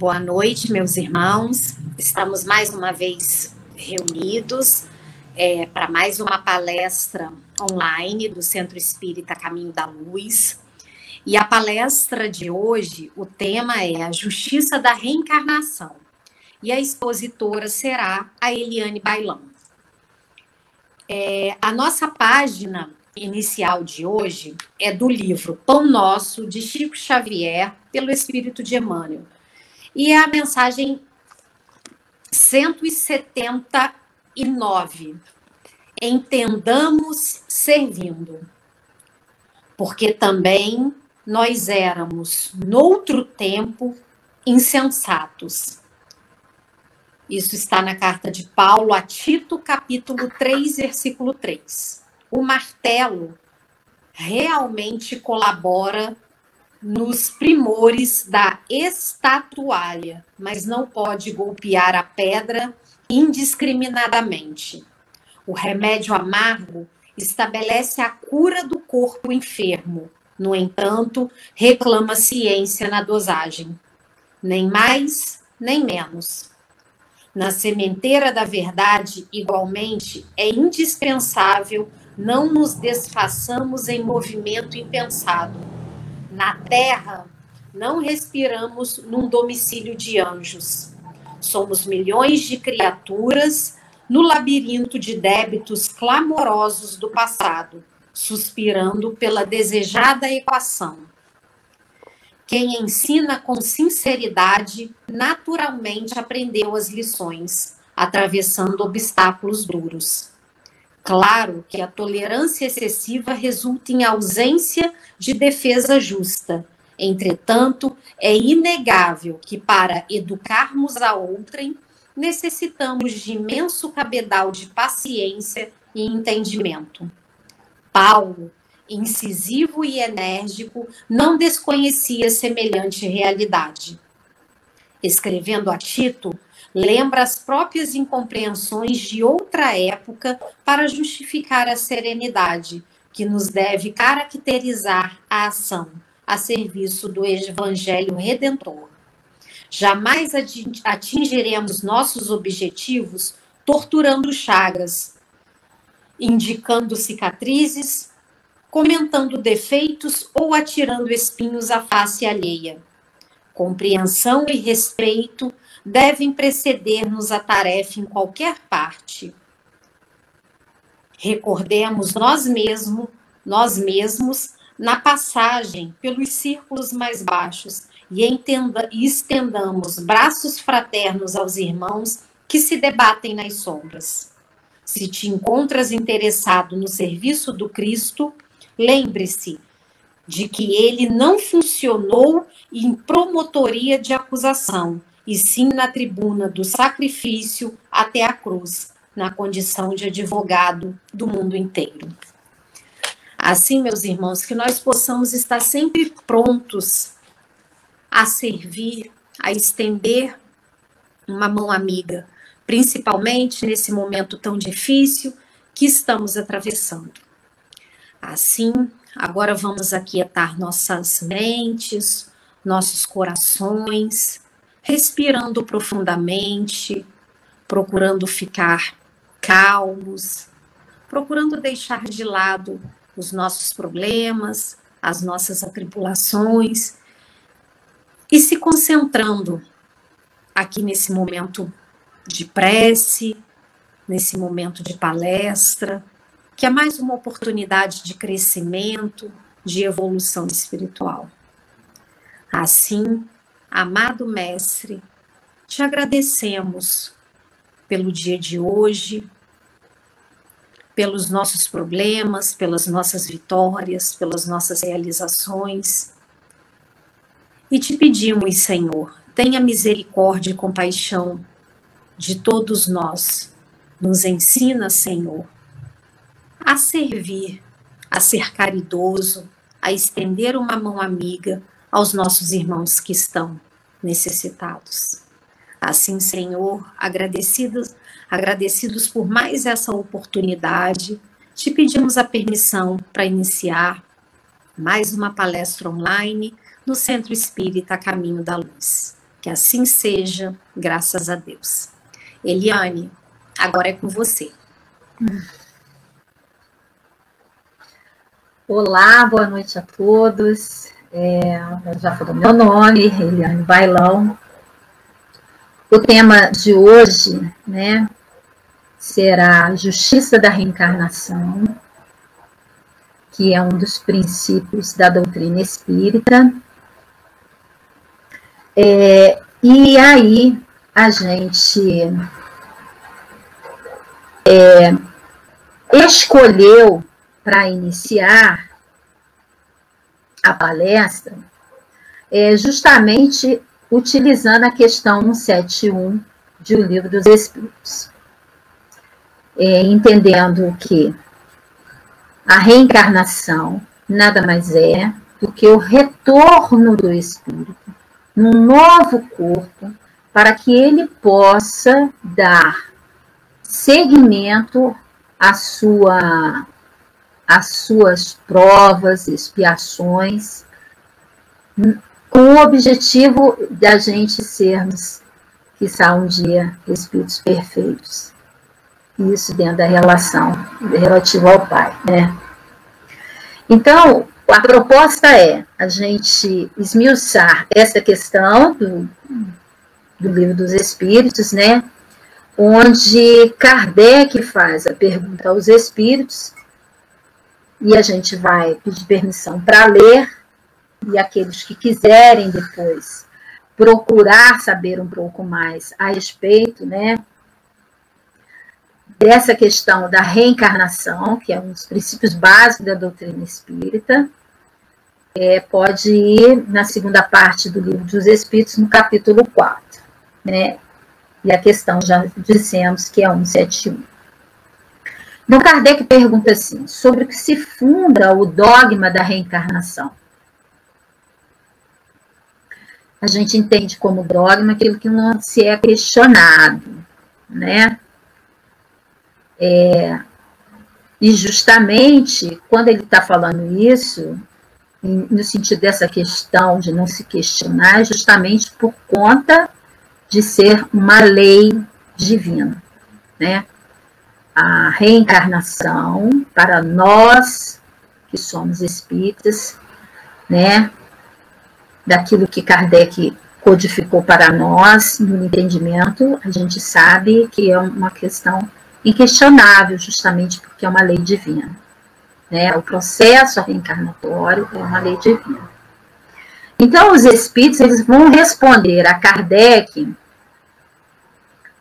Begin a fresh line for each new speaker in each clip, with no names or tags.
Boa noite, meus irmãos. Estamos mais uma vez reunidos é, para mais uma palestra online do Centro Espírita Caminho da Luz. E a palestra de hoje, o tema é a Justiça da Reencarnação. E a expositora será a Eliane Bailão. É, a nossa página inicial de hoje é do livro Pão Nosso, de Chico Xavier, pelo Espírito de Emmanuel. E é a mensagem 179. Entendamos servindo. Porque também nós éramos, noutro tempo, insensatos. Isso está na carta de Paulo a Tito, capítulo 3, versículo 3 o martelo realmente colabora nos primores da estatuária, mas não pode golpear a pedra indiscriminadamente. O remédio amargo estabelece a cura do corpo enfermo. No entanto, reclama ciência na dosagem. Nem mais, nem menos. Na sementeira da verdade, igualmente, é indispensável não nos desfaçamos em movimento impensado. Na terra, não respiramos num domicílio de anjos. Somos milhões de criaturas no labirinto de débitos clamorosos do passado, suspirando pela desejada equação. Quem ensina com sinceridade, naturalmente aprendeu as lições, atravessando obstáculos duros. Claro que a tolerância excessiva resulta em ausência de defesa justa. Entretanto, é inegável que para educarmos a outrem, necessitamos de imenso cabedal de paciência e entendimento. Paulo, incisivo e enérgico, não desconhecia semelhante realidade. Escrevendo a Tito, lembra as próprias incompreensões de outra época para justificar a serenidade que nos deve caracterizar a ação a serviço do Evangelho Redentor. Jamais atingiremos nossos objetivos torturando chagas, indicando cicatrizes, comentando defeitos ou atirando espinhos à face alheia. Compreensão e respeito devem preceder-nos a tarefa em qualquer parte. Recordemos nós mesmos, nós mesmos na passagem pelos círculos mais baixos e, entenda, e estendamos braços fraternos aos irmãos que se debatem nas sombras. Se te encontras interessado no serviço do Cristo, lembre-se de que ele não funcionou em promotoria de acusação, e sim na tribuna do sacrifício até a cruz, na condição de advogado do mundo inteiro. Assim, meus irmãos, que nós possamos estar sempre prontos a servir, a estender uma mão amiga, principalmente nesse momento tão difícil que estamos atravessando. Assim, agora vamos aquietar nossas mentes, nossos corações, respirando profundamente, procurando ficar calmos, procurando deixar de lado os nossos problemas, as nossas atribulações e se concentrando aqui nesse momento de prece, nesse momento de palestra, que é mais uma oportunidade de crescimento, de evolução espiritual. Assim, Amado Mestre, te agradecemos pelo dia de hoje, pelos nossos problemas, pelas nossas vitórias, pelas nossas realizações. E te pedimos, Senhor, tenha misericórdia e compaixão de todos nós. Nos ensina, Senhor, a servir, a ser caridoso, a estender uma mão amiga aos nossos irmãos que estão necessitados. Assim, Senhor, agradecidos, agradecidos por mais essa oportunidade, te pedimos a permissão para iniciar mais uma palestra online no Centro Espírita Caminho da Luz. Que assim seja, graças a Deus. Eliane, agora é com você.
Olá, boa noite a todos. É, já falou meu nome, Eliane Bailão. O tema de hoje, né, será justiça da reencarnação, que é um dos princípios da doutrina espírita. É, e aí a gente é, escolheu para iniciar a palestra é justamente utilizando a questão 171 de O Livro dos Espíritos. É, entendendo que a reencarnação nada mais é do que o retorno do espírito num novo corpo para que ele possa dar seguimento à sua às suas provas, expiações, com o objetivo de a gente sermos, quiçá um dia, espíritos perfeitos. Isso dentro da relação relativa ao Pai, né? Então, a proposta é a gente esmiuçar essa questão do, do livro dos Espíritos, né? Onde Kardec faz a pergunta aos Espíritos e a gente vai pedir permissão para ler, e aqueles que quiserem depois procurar saber um pouco mais a respeito, né, dessa questão da reencarnação, que é um dos princípios básicos da doutrina espírita, é, pode ir na segunda parte do livro dos Espíritos, no capítulo 4, né, e a questão já dissemos que é 171. Então, Kardec pergunta assim: sobre o que se funda o dogma da reencarnação? A gente entende como dogma aquilo que não se é questionado, né? É, e justamente quando ele está falando isso, no sentido dessa questão de não se questionar, é justamente por conta de ser uma lei divina, né? A reencarnação para nós que somos espíritas, né? Daquilo que Kardec codificou para nós no entendimento, a gente sabe que é uma questão inquestionável, justamente porque é uma lei divina. Né? O processo reencarnatório é uma lei divina. Então, os espíritos eles vão responder a Kardec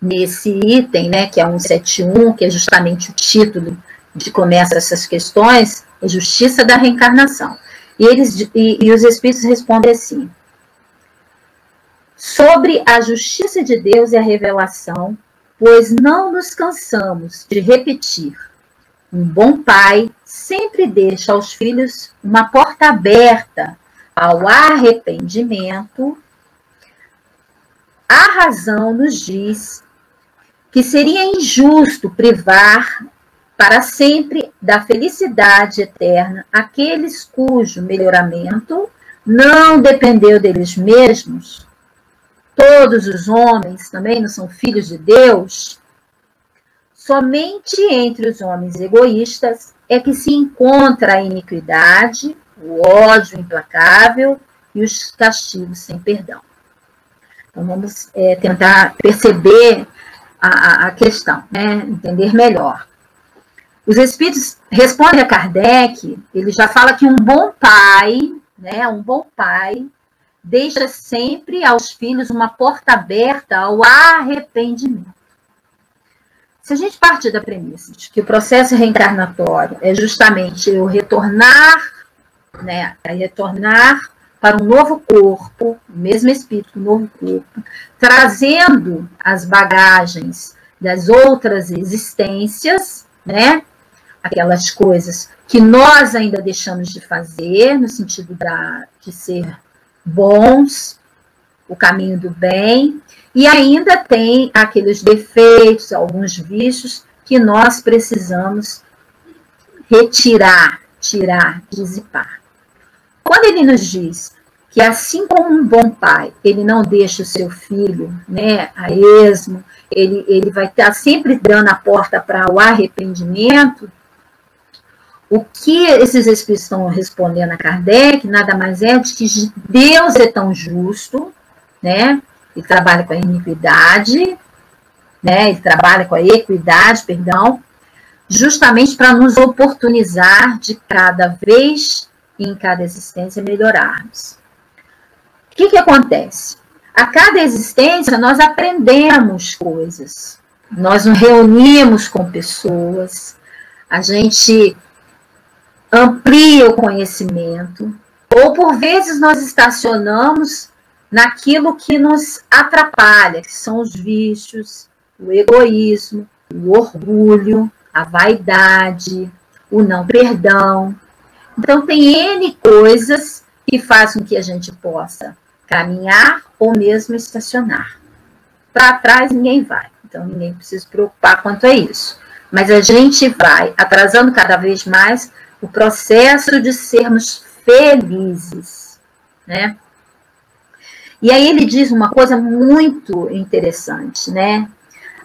nesse item, né, que é 171, que é justamente o título de começa essas questões, é justiça da reencarnação. E, eles, e, e os espíritos respondem assim: sobre a justiça de Deus e a revelação, pois não nos cansamos de repetir. Um bom pai sempre deixa aos filhos uma porta aberta ao arrependimento. A razão nos diz que seria injusto privar para sempre da felicidade eterna aqueles cujo melhoramento não dependeu deles mesmos. Todos os homens também não são filhos de Deus. Somente entre os homens egoístas é que se encontra a iniquidade, o ódio implacável e os castigos sem perdão. Então vamos é, tentar perceber a, a questão, né? entender melhor. Os espíritos respondem a Kardec, ele já fala que um bom pai, né, um bom pai, deixa sempre aos filhos uma porta aberta ao arrependimento. Se a gente partir da premissa de que o processo reencarnatório é justamente o retornar, né, retornar para um novo corpo, mesmo espírito, um novo corpo, trazendo as bagagens das outras existências, né? Aquelas coisas que nós ainda deixamos de fazer, no sentido da, de ser bons, o caminho do bem, e ainda tem aqueles defeitos, alguns vícios que nós precisamos retirar, tirar, dissipar. Quando ele nos diz que assim como um bom pai, ele não deixa o seu filho né, a esmo, ele, ele vai estar sempre dando a porta para o arrependimento, o que esses espíritos estão respondendo a Kardec nada mais é de que Deus é tão justo, né? Ele trabalha com a iniquidade, né? Ele trabalha com a equidade, perdão, justamente para nos oportunizar de cada vez em cada existência melhorarmos. O que, que acontece? A cada existência nós aprendemos coisas, nós nos reunimos com pessoas, a gente amplia o conhecimento, ou por vezes nós estacionamos naquilo que nos atrapalha, que são os vícios, o egoísmo, o orgulho, a vaidade, o não perdão. Então, tem N coisas que fazem com que a gente possa caminhar ou mesmo estacionar. Para trás, ninguém vai. Então, ninguém precisa se preocupar quanto a isso. Mas a gente vai atrasando cada vez mais o processo de sermos felizes, né? E aí ele diz uma coisa muito interessante, né?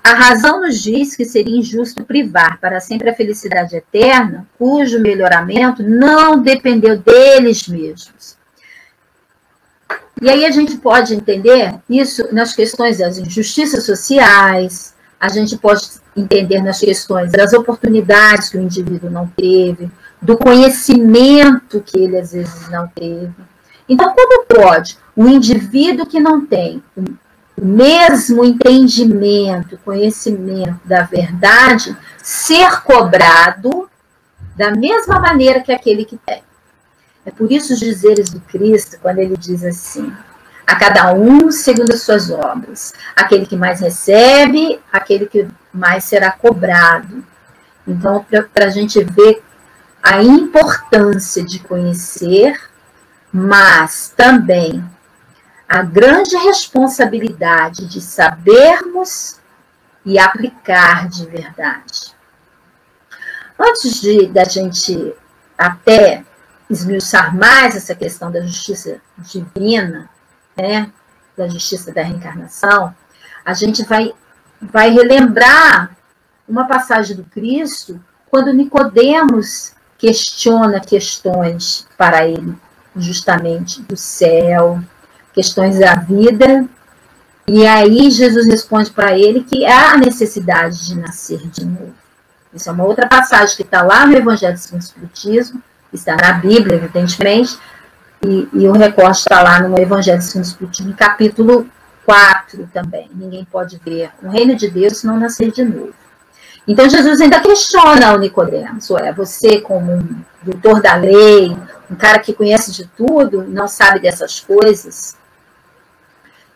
A razão nos diz que seria injusto privar para sempre a felicidade eterna, cujo melhoramento não dependeu deles mesmos. E aí a gente pode entender isso nas questões das injustiças sociais, a gente pode entender nas questões das oportunidades que o indivíduo não teve, do conhecimento que ele às vezes não teve. Então, como pode um indivíduo que não tem o mesmo entendimento, conhecimento da verdade ser cobrado da mesma maneira que aquele que tem? É por isso os dizeres do Cristo, quando ele diz assim: a cada um segundo as suas obras. Aquele que mais recebe, aquele que mais será cobrado. Então, para a gente ver a importância de conhecer, mas também a grande responsabilidade de sabermos e aplicar de verdade. Antes de da gente até esmiuçar mais essa questão da justiça divina, né, da justiça da reencarnação, a gente vai vai relembrar uma passagem do Cristo quando Nicodemos questiona questões para ele, justamente do céu, questões da vida. E aí Jesus responde para ele que há necessidade de nascer de novo. Isso é uma outra passagem que está lá no Evangelho do Espiritismo, está na Bíblia, evidentemente, e, e o recorte está lá no Evangelho do Espiritismo, capítulo 4 também. Ninguém pode ver o reino de Deus se não nascer de novo. Então Jesus ainda questiona o Nicodemos, é você como um doutor da lei, um cara que conhece de tudo, não sabe dessas coisas.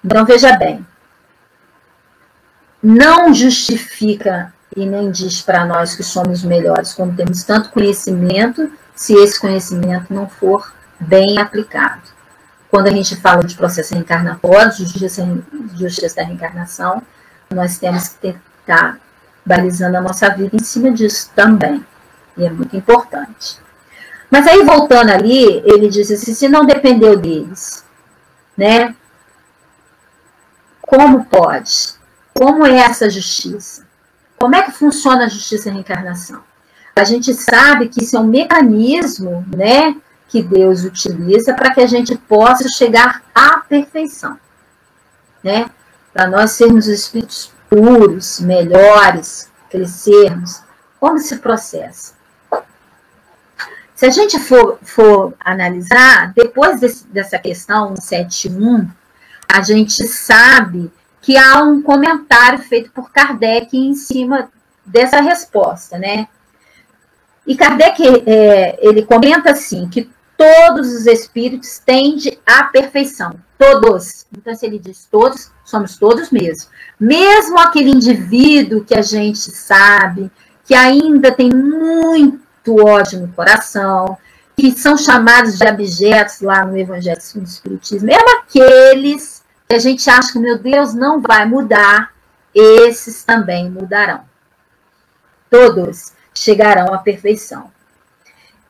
Então veja bem, não justifica e nem diz para nós que somos melhores quando temos tanto conhecimento, se esse conhecimento não for bem aplicado. Quando a gente fala de processo reencarnatório, justiça, justiça da reencarnação, nós temos que tentar balizando a nossa vida em cima disso também. E é muito importante. Mas aí, voltando ali, ele diz assim: se não dependeu deles, né? Como pode? Como é essa justiça? Como é que funciona a justiça e a reencarnação? A gente sabe que isso é um mecanismo, né, que Deus utiliza para que a gente possa chegar à perfeição, né? Para nós sermos espíritos puros, melhores, crescermos. Como se processa? Se a gente for, for analisar, depois desse, dessa questão 71, a gente sabe que há um comentário feito por Kardec em cima dessa resposta, né? E Kardec, é, ele comenta assim, que todos os espíritos tendem à perfeição. Todos. Então, se ele diz todos, somos todos mesmo. Mesmo aquele indivíduo que a gente sabe que ainda tem muito ódio no coração, que são chamados de abjetos lá no Evangelho do Espiritismo, mesmo aqueles que a gente acha que, meu Deus, não vai mudar, esses também mudarão. Todos chegarão à perfeição.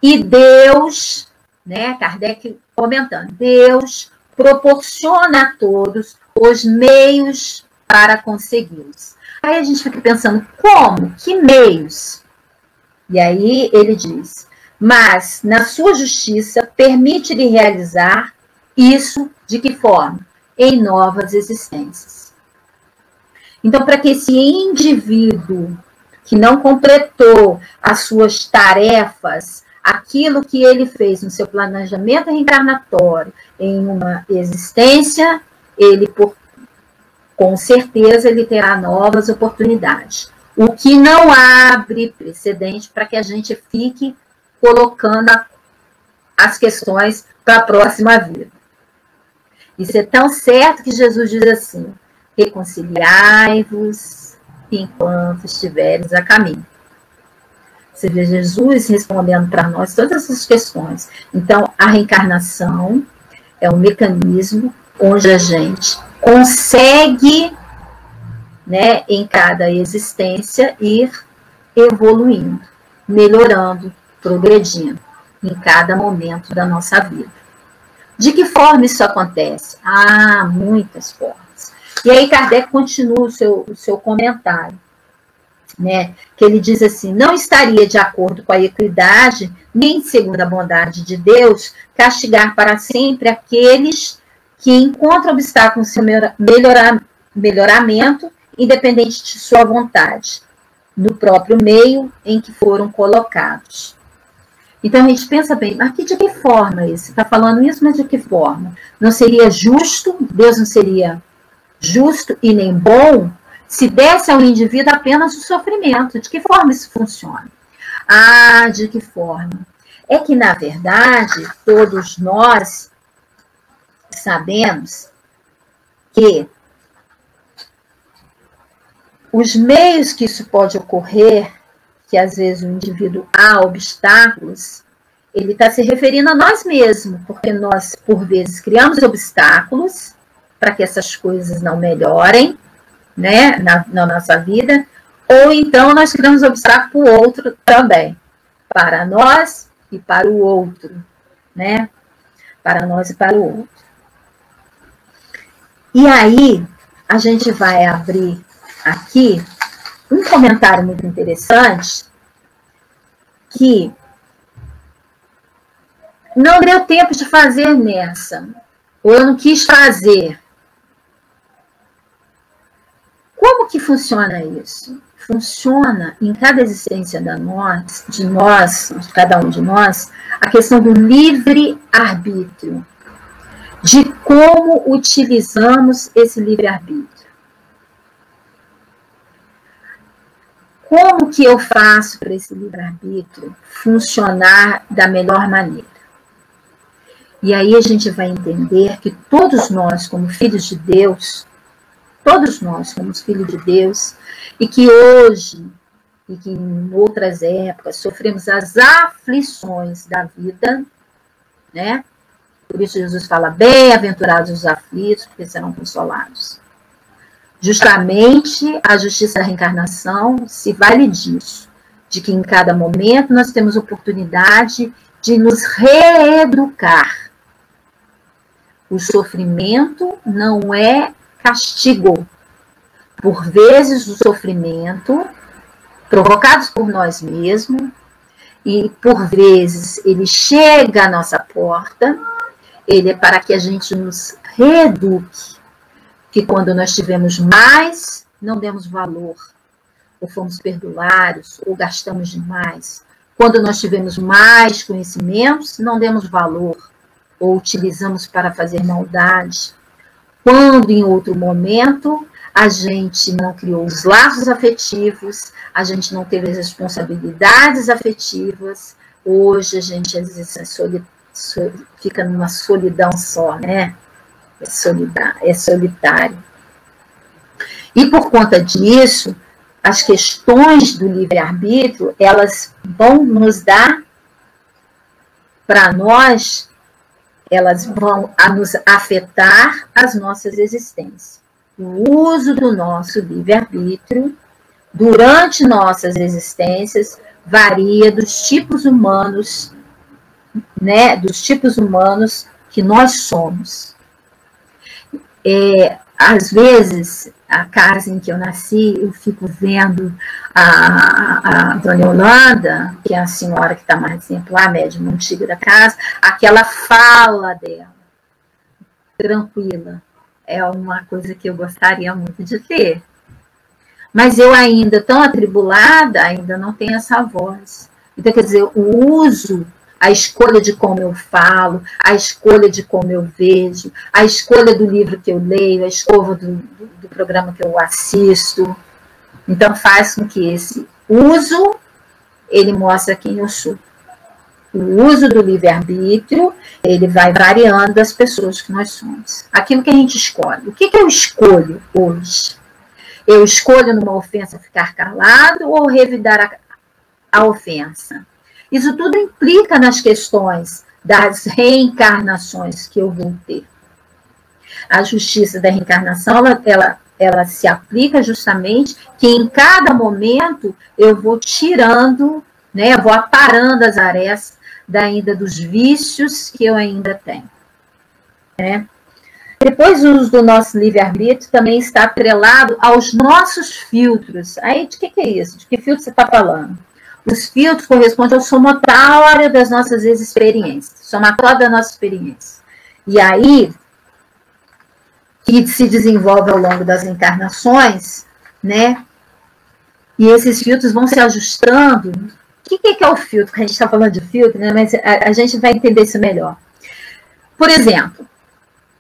E Deus né? Kardec comentando, Deus proporciona a todos os meios para consegui-los. Aí a gente fica pensando, como? Que meios? E aí ele diz, mas na sua justiça permite-lhe realizar isso de que forma? Em novas existências. Então, para que esse indivíduo que não completou as suas tarefas, aquilo que ele fez no seu planejamento reencarnatório, em uma existência, ele, por, com certeza, ele terá novas oportunidades. O que não abre precedente para que a gente fique colocando as questões para a próxima vida. Isso é tão certo que Jesus diz assim: reconciliai-vos enquanto estiveres a caminho. Você vê Jesus respondendo para nós todas essas questões. Então, a reencarnação é um mecanismo onde a gente consegue, né, em cada existência, ir evoluindo, melhorando, progredindo em cada momento da nossa vida. De que forma isso acontece? Ah, muitas formas. E aí Kardec continua o seu, o seu comentário, né? Que ele diz assim: não estaria de acordo com a equidade, nem segundo a bondade de Deus, castigar para sempre aqueles que encontram obstáculos no seu melhoramento, independente de sua vontade, no próprio meio em que foram colocados. Então a gente pensa bem, mas de que forma isso? Está falando isso, mas de que forma? Não seria justo? Deus não seria justo e nem bom se desse ao indivíduo apenas o sofrimento. De que forma isso funciona? Ah, de que forma? É que, na verdade, todos nós sabemos que os meios que isso pode ocorrer, que às vezes o indivíduo há obstáculos, ele está se referindo a nós mesmos, porque nós, por vezes, criamos obstáculos para que essas coisas não melhorem, né, na, na nossa vida, ou então nós criamos obstáculo para o outro também, para nós e para o outro, né, para nós e para o outro. E aí, a gente vai abrir aqui um comentário muito interessante que não deu tempo de fazer nessa, ou eu não quis fazer, como que funciona isso? Funciona em cada existência da nós, de nós, de cada um de nós, a questão do livre arbítrio, de como utilizamos esse livre arbítrio. Como que eu faço para esse livre arbítrio funcionar da melhor maneira? E aí a gente vai entender que todos nós, como filhos de Deus, Todos nós somos filhos de Deus e que hoje e que em outras épocas sofremos as aflições da vida, né? Por isso Jesus fala: bem-aventurados os aflitos, porque serão consolados. Justamente a justiça da reencarnação se vale disso, de que em cada momento nós temos oportunidade de nos reeducar. O sofrimento não é castigo. Por vezes o sofrimento provocados por nós mesmos e por vezes ele chega à nossa porta, ele é para que a gente nos reeduque, que quando nós tivemos mais, não demos valor, ou fomos perdulários, ou gastamos demais. Quando nós tivemos mais conhecimentos, não demos valor, ou utilizamos para fazer maldade. Quando em outro momento a gente não criou os laços afetivos, a gente não teve as responsabilidades afetivas, hoje a gente às vezes é fica numa solidão só, né? É, é solitário. E por conta disso, as questões do livre-arbítrio, elas vão nos dar para nós elas vão a nos afetar as nossas existências. O uso do nosso livre-arbítrio durante nossas existências varia dos tipos humanos né, dos tipos humanos que nós somos. É, às vezes, a casa em que eu nasci, eu fico vendo a, a Dona Yolanda, que é a senhora que está mais exemplar, a médium antiga da casa, aquela fala dela, tranquila, é uma coisa que eu gostaria muito de ter. Mas eu ainda, tão atribulada, ainda não tenho essa voz. Então, quer dizer, o uso, a escolha de como eu falo, a escolha de como eu vejo, a escolha do livro que eu leio, a escolha do, do, do programa que eu assisto. Então, faz com que esse uso, ele mostre quem eu sou. O uso do livre-arbítrio, ele vai variando das pessoas que nós somos. Aquilo que a gente escolhe. O que, que eu escolho hoje? Eu escolho numa ofensa ficar calado ou revidar a, a ofensa? Isso tudo implica nas questões das reencarnações que eu vou ter. A justiça da reencarnação, ela, ela, ela se aplica justamente que em cada momento eu vou tirando, né, eu vou aparando as arestas da, ainda dos vícios que eu ainda tenho. Né? Depois, o uso do nosso livre-arbítrio também está atrelado aos nossos filtros. Aí, de que, que é isso? De que filtro você está falando? Os filtros correspondem ao somatório das nossas experiências, somatório da nossa experiência. E aí, que se desenvolve ao longo das encarnações, né? E esses filtros vão se ajustando o que, que é o filtro? A gente está falando de filtro, né? mas a, a gente vai entender isso melhor. Por exemplo,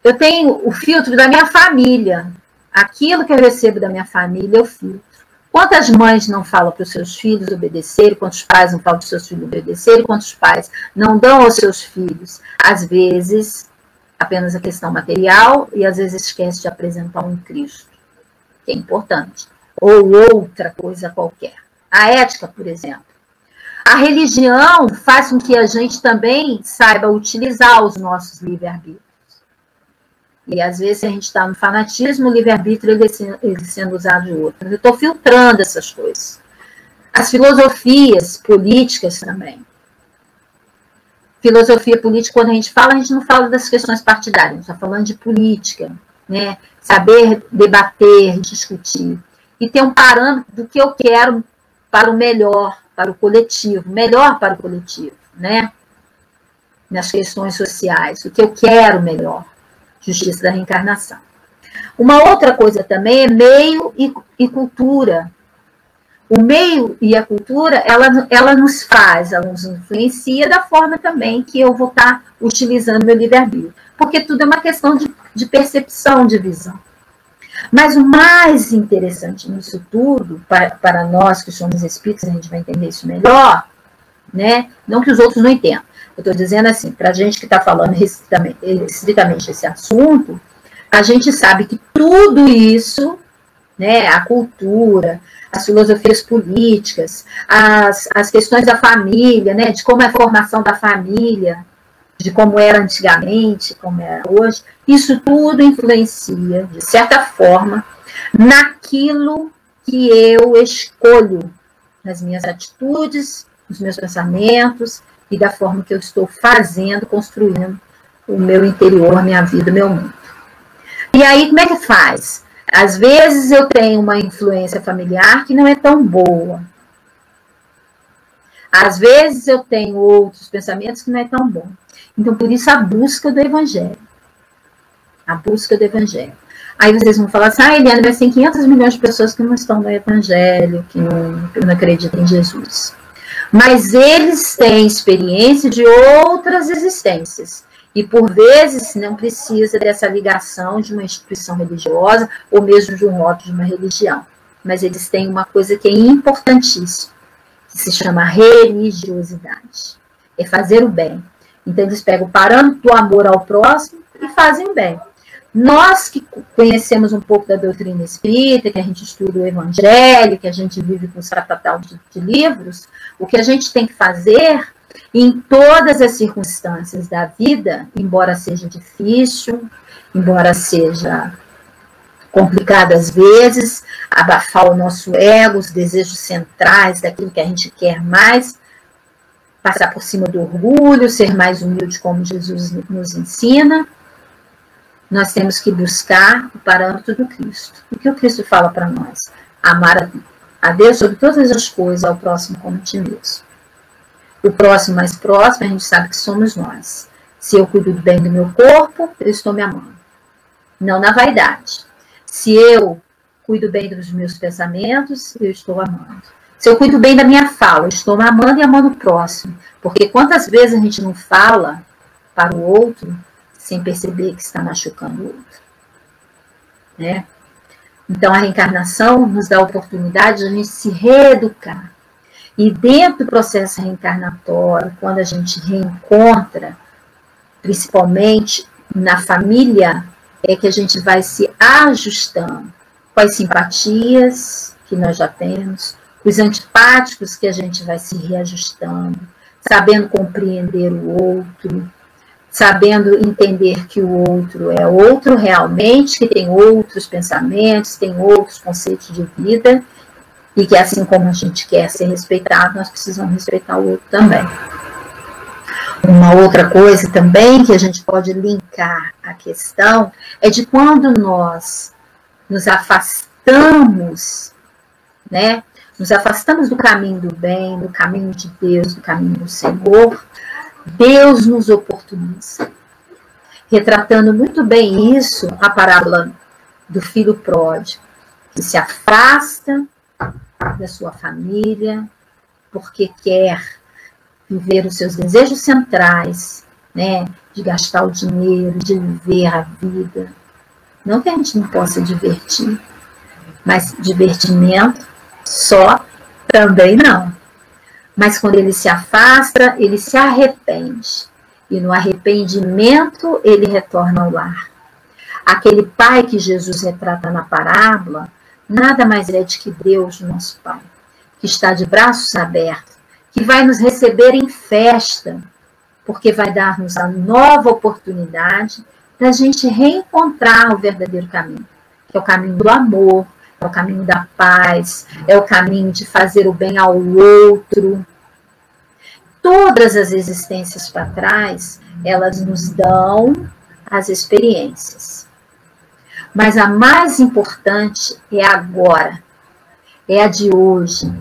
eu tenho o filtro da minha família. Aquilo que eu recebo da minha família, eu filtro. Quantas mães não falam para os seus filhos obedecerem? Quantos pais não falam para os seus filhos obedecerem? Quantos pais não dão aos seus filhos, às vezes, apenas a questão material e às vezes esquece de apresentar um Cristo, que é importante, ou outra coisa qualquer. A ética, por exemplo. A religião faz com que a gente também saiba utilizar os nossos livre-arbítrios. E às vezes a gente está no fanatismo, o livre-arbítrio ele, ele sendo usado de outro. Eu estou filtrando essas coisas. As filosofias políticas também. Filosofia política, quando a gente fala, a gente não fala das questões partidárias, a gente está falando de política, né? Saber debater, discutir. E ter um parâmetro do que eu quero para o melhor para o coletivo, melhor para o coletivo, né? Nas questões sociais, o que eu quero melhor, justiça da reencarnação. Uma outra coisa também é meio e, e cultura. O meio e a cultura, ela, ela nos faz, ela nos influencia da forma também que eu vou estar utilizando meu livre-arbítrio. Porque tudo é uma questão de, de percepção, de visão. Mas o mais interessante nisso tudo, para, para nós que somos espíritos, a gente vai entender isso melhor, né? Não que os outros não entendam. Eu estou dizendo assim, para a gente que está falando estritamente, esse assunto, a gente sabe que tudo isso, né, a cultura, as filosofias políticas, as, as questões da família, né, de como é a formação da família, de como era antigamente, como é hoje, isso tudo influencia, de certa forma, naquilo que eu escolho, nas minhas atitudes, nos meus pensamentos e da forma que eu estou fazendo, construindo o meu interior, a minha vida, o meu mundo. E aí, como é que faz? Às vezes eu tenho uma influência familiar que não é tão boa. Às vezes eu tenho outros pensamentos que não é tão bom. Então, por isso, a busca do evangelho. A busca do evangelho. Aí vocês vão falar assim, ah, Eliane, mas tem 500 milhões de pessoas que não estão no evangelho, que não, que não acreditam em Jesus. Mas eles têm experiência de outras existências. E, por vezes, não precisa dessa ligação de uma instituição religiosa ou mesmo de um rótulo de uma religião. Mas eles têm uma coisa que é importantíssima, que se chama religiosidade. É fazer o bem. Então, eles pegam o parâmetro do amor ao próximo e fazem bem. Nós que conhecemos um pouco da doutrina espírita, que a gente estuda o evangelho, que a gente vive com os tratados de, de livros, o que a gente tem que fazer em todas as circunstâncias da vida, embora seja difícil, embora seja complicado às vezes, abafar o nosso ego, os desejos centrais daquilo que a gente quer mais, passar por cima do orgulho, ser mais humilde como Jesus nos ensina. Nós temos que buscar o parâmetro do Cristo. O que o Cristo fala para nós? Amar a Deus sobre todas as coisas, ao próximo como ti mesmo. O próximo mais próximo, a gente sabe que somos nós. Se eu cuido bem do meu corpo, eu estou me amando. Não na vaidade. Se eu cuido bem dos meus pensamentos, eu estou amando. Se eu cuido bem da minha fala, eu estou amando e amando o próximo. Porque quantas vezes a gente não fala para o outro sem perceber que está machucando o outro? Né? Então, a reencarnação nos dá a oportunidade de a gente se reeducar. E dentro do processo reencarnatório, quando a gente reencontra, principalmente na família, é que a gente vai se ajustando com as simpatias que nós já temos, os antipáticos que a gente vai se reajustando, sabendo compreender o outro, sabendo entender que o outro é outro realmente, que tem outros pensamentos, tem outros conceitos de vida, e que assim como a gente quer ser respeitado, nós precisamos respeitar o outro também. Uma outra coisa também que a gente pode linkar a questão é de quando nós nos afastamos, né? Nos afastamos do caminho do bem, do caminho de Deus, do caminho do Senhor, Deus nos oportuniza. Retratando muito bem isso, a parábola do filho pródigo, que se afasta da sua família porque quer viver os seus desejos centrais, né, de gastar o dinheiro, de viver a vida. Não que a gente não possa divertir, mas divertimento só também não. Mas quando ele se afasta, ele se arrepende. E no arrependimento, ele retorna ao lar. Aquele pai que Jesus retrata na parábola, nada mais é de que Deus, nosso Pai, que está de braços abertos, que vai nos receber em festa, porque vai dar-nos a nova oportunidade da gente reencontrar o verdadeiro caminho, que é o caminho do amor, é o caminho da paz, é o caminho de fazer o bem ao outro. Todas as existências para trás, elas nos dão as experiências. Mas a mais importante é agora, é a de hoje,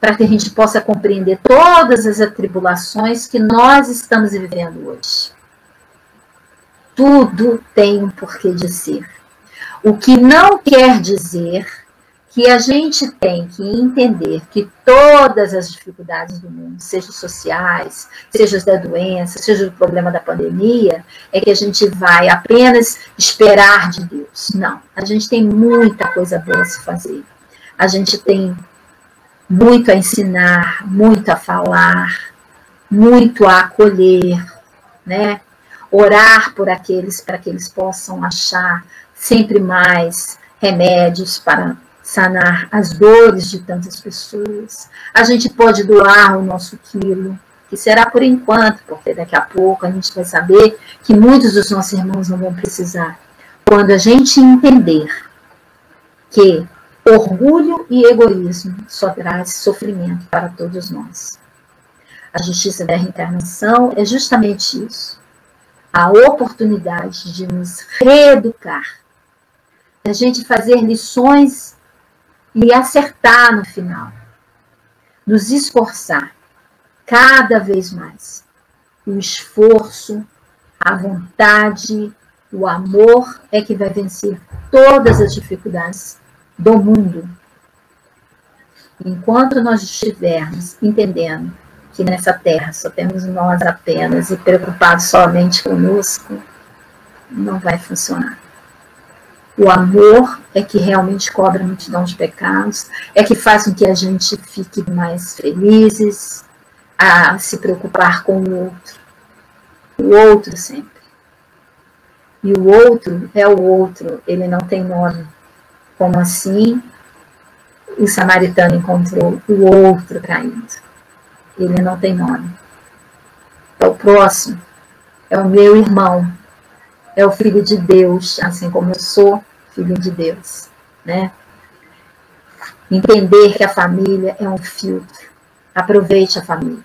para que a gente possa compreender todas as atribulações que nós estamos vivendo hoje. Tudo tem um porquê de ser. O que não quer dizer que a gente tem que entender que todas as dificuldades do mundo, sejam sociais, sejam da doença, seja do problema da pandemia, é que a gente vai apenas esperar de Deus. Não, a gente tem muita coisa boa a se fazer. A gente tem muito a ensinar, muito a falar, muito a acolher, né? Orar por aqueles para que eles possam achar sempre mais remédios para sanar as dores de tantas pessoas. A gente pode doar o nosso quilo, que será por enquanto, porque daqui a pouco a gente vai saber que muitos dos nossos irmãos não vão precisar. Quando a gente entender que orgulho e egoísmo só traz sofrimento para todos nós. A justiça da reencarnação é justamente isso. A oportunidade de nos reeducar a gente fazer lições e acertar no final. Nos esforçar cada vez mais. O esforço, a vontade, o amor é que vai vencer todas as dificuldades do mundo. Enquanto nós estivermos entendendo que nessa terra só temos nós apenas e preocupados somente conosco, não vai funcionar. O amor é que realmente cobra a multidão de pecados, é que faz com que a gente fique mais felizes, a se preocupar com o outro. O outro sempre. E o outro é o outro, ele não tem nome. Como assim? O samaritano encontrou o outro caído. Ele não tem nome. É o próximo. É o meu irmão é o filho de Deus, assim como eu sou filho de Deus, né? Entender que a família é um filtro. Aproveite a família.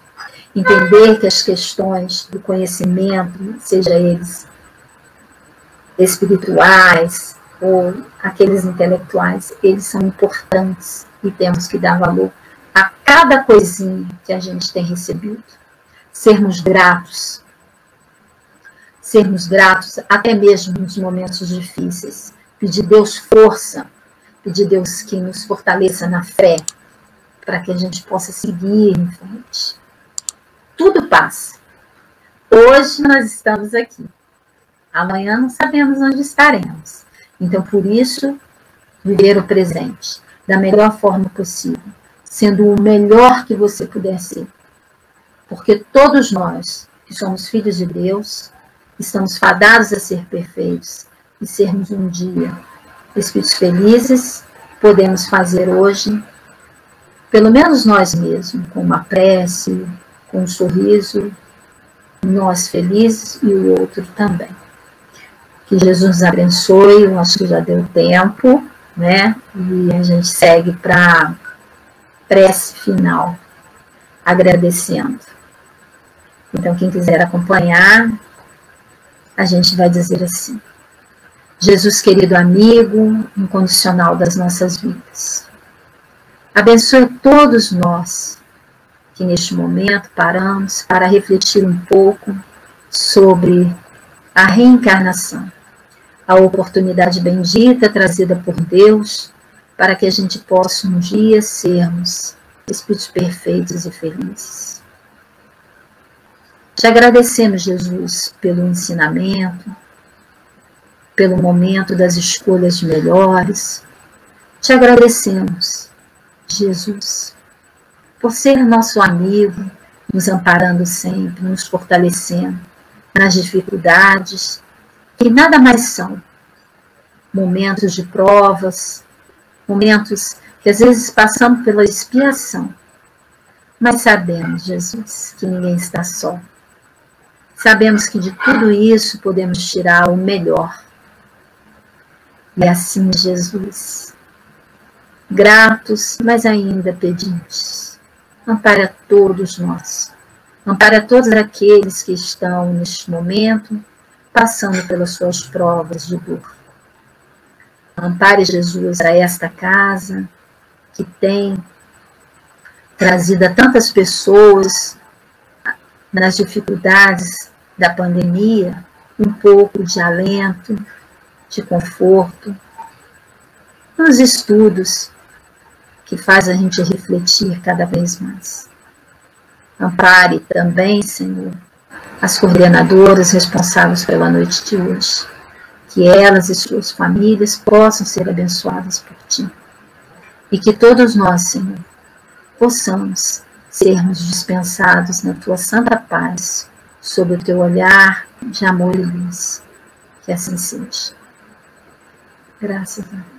entender que as questões do conhecimento, seja eles espirituais ou aqueles intelectuais, eles são importantes e temos que dar valor a cada coisinha que a gente tem recebido. Sermos gratos. Sermos gratos até mesmo nos momentos difíceis. Pedir Deus força, pedir Deus que nos fortaleça na fé, para que a gente possa seguir em frente. Tudo passa. Hoje nós estamos aqui. Amanhã não sabemos onde estaremos. Então, por isso, viver o presente da melhor forma possível, sendo o melhor que você puder ser. Porque todos nós, que somos filhos de Deus, estamos fadados a ser perfeitos e sermos um dia espíritos felizes, podemos fazer hoje, pelo menos nós mesmos, com uma prece, com um sorriso, nós felizes e o outro também. Que Jesus abençoe, eu acho que já deu tempo, né? E a gente segue para prece final, agradecendo. Então, quem quiser acompanhar, a gente vai dizer assim: Jesus, querido amigo, incondicional das nossas vidas, abençoe todos nós que neste momento paramos para refletir um pouco sobre a reencarnação a oportunidade bendita trazida por Deus para que a gente possa um dia sermos espíritos perfeitos e felizes. Te agradecemos, Jesus, pelo ensinamento, pelo momento das escolhas melhores. Te agradecemos, Jesus, por ser nosso amigo, nos amparando sempre, nos fortalecendo nas dificuldades que nada mais são momentos de provas, momentos que às vezes passamos pela expiação. Mas sabemos, Jesus, que ninguém está só. Sabemos que de tudo isso podemos tirar o melhor. E assim, Jesus, gratos, mas ainda pedintes, ampara todos nós, ampara todos aqueles que estão neste momento passando pelas suas provas de dor. Ampare Jesus a esta casa que tem trazido a tantas pessoas nas dificuldades da pandemia um pouco de alento, de conforto, nos estudos que faz a gente refletir cada vez mais. Ampare também, Senhor, as coordenadoras responsáveis pela noite de hoje. Que elas e suas famílias possam ser abençoadas por ti. E que todos nós, Senhor, possamos sermos dispensados na tua santa paz, sob o teu olhar de amor e luz. Que assim seja. Graças a Deus.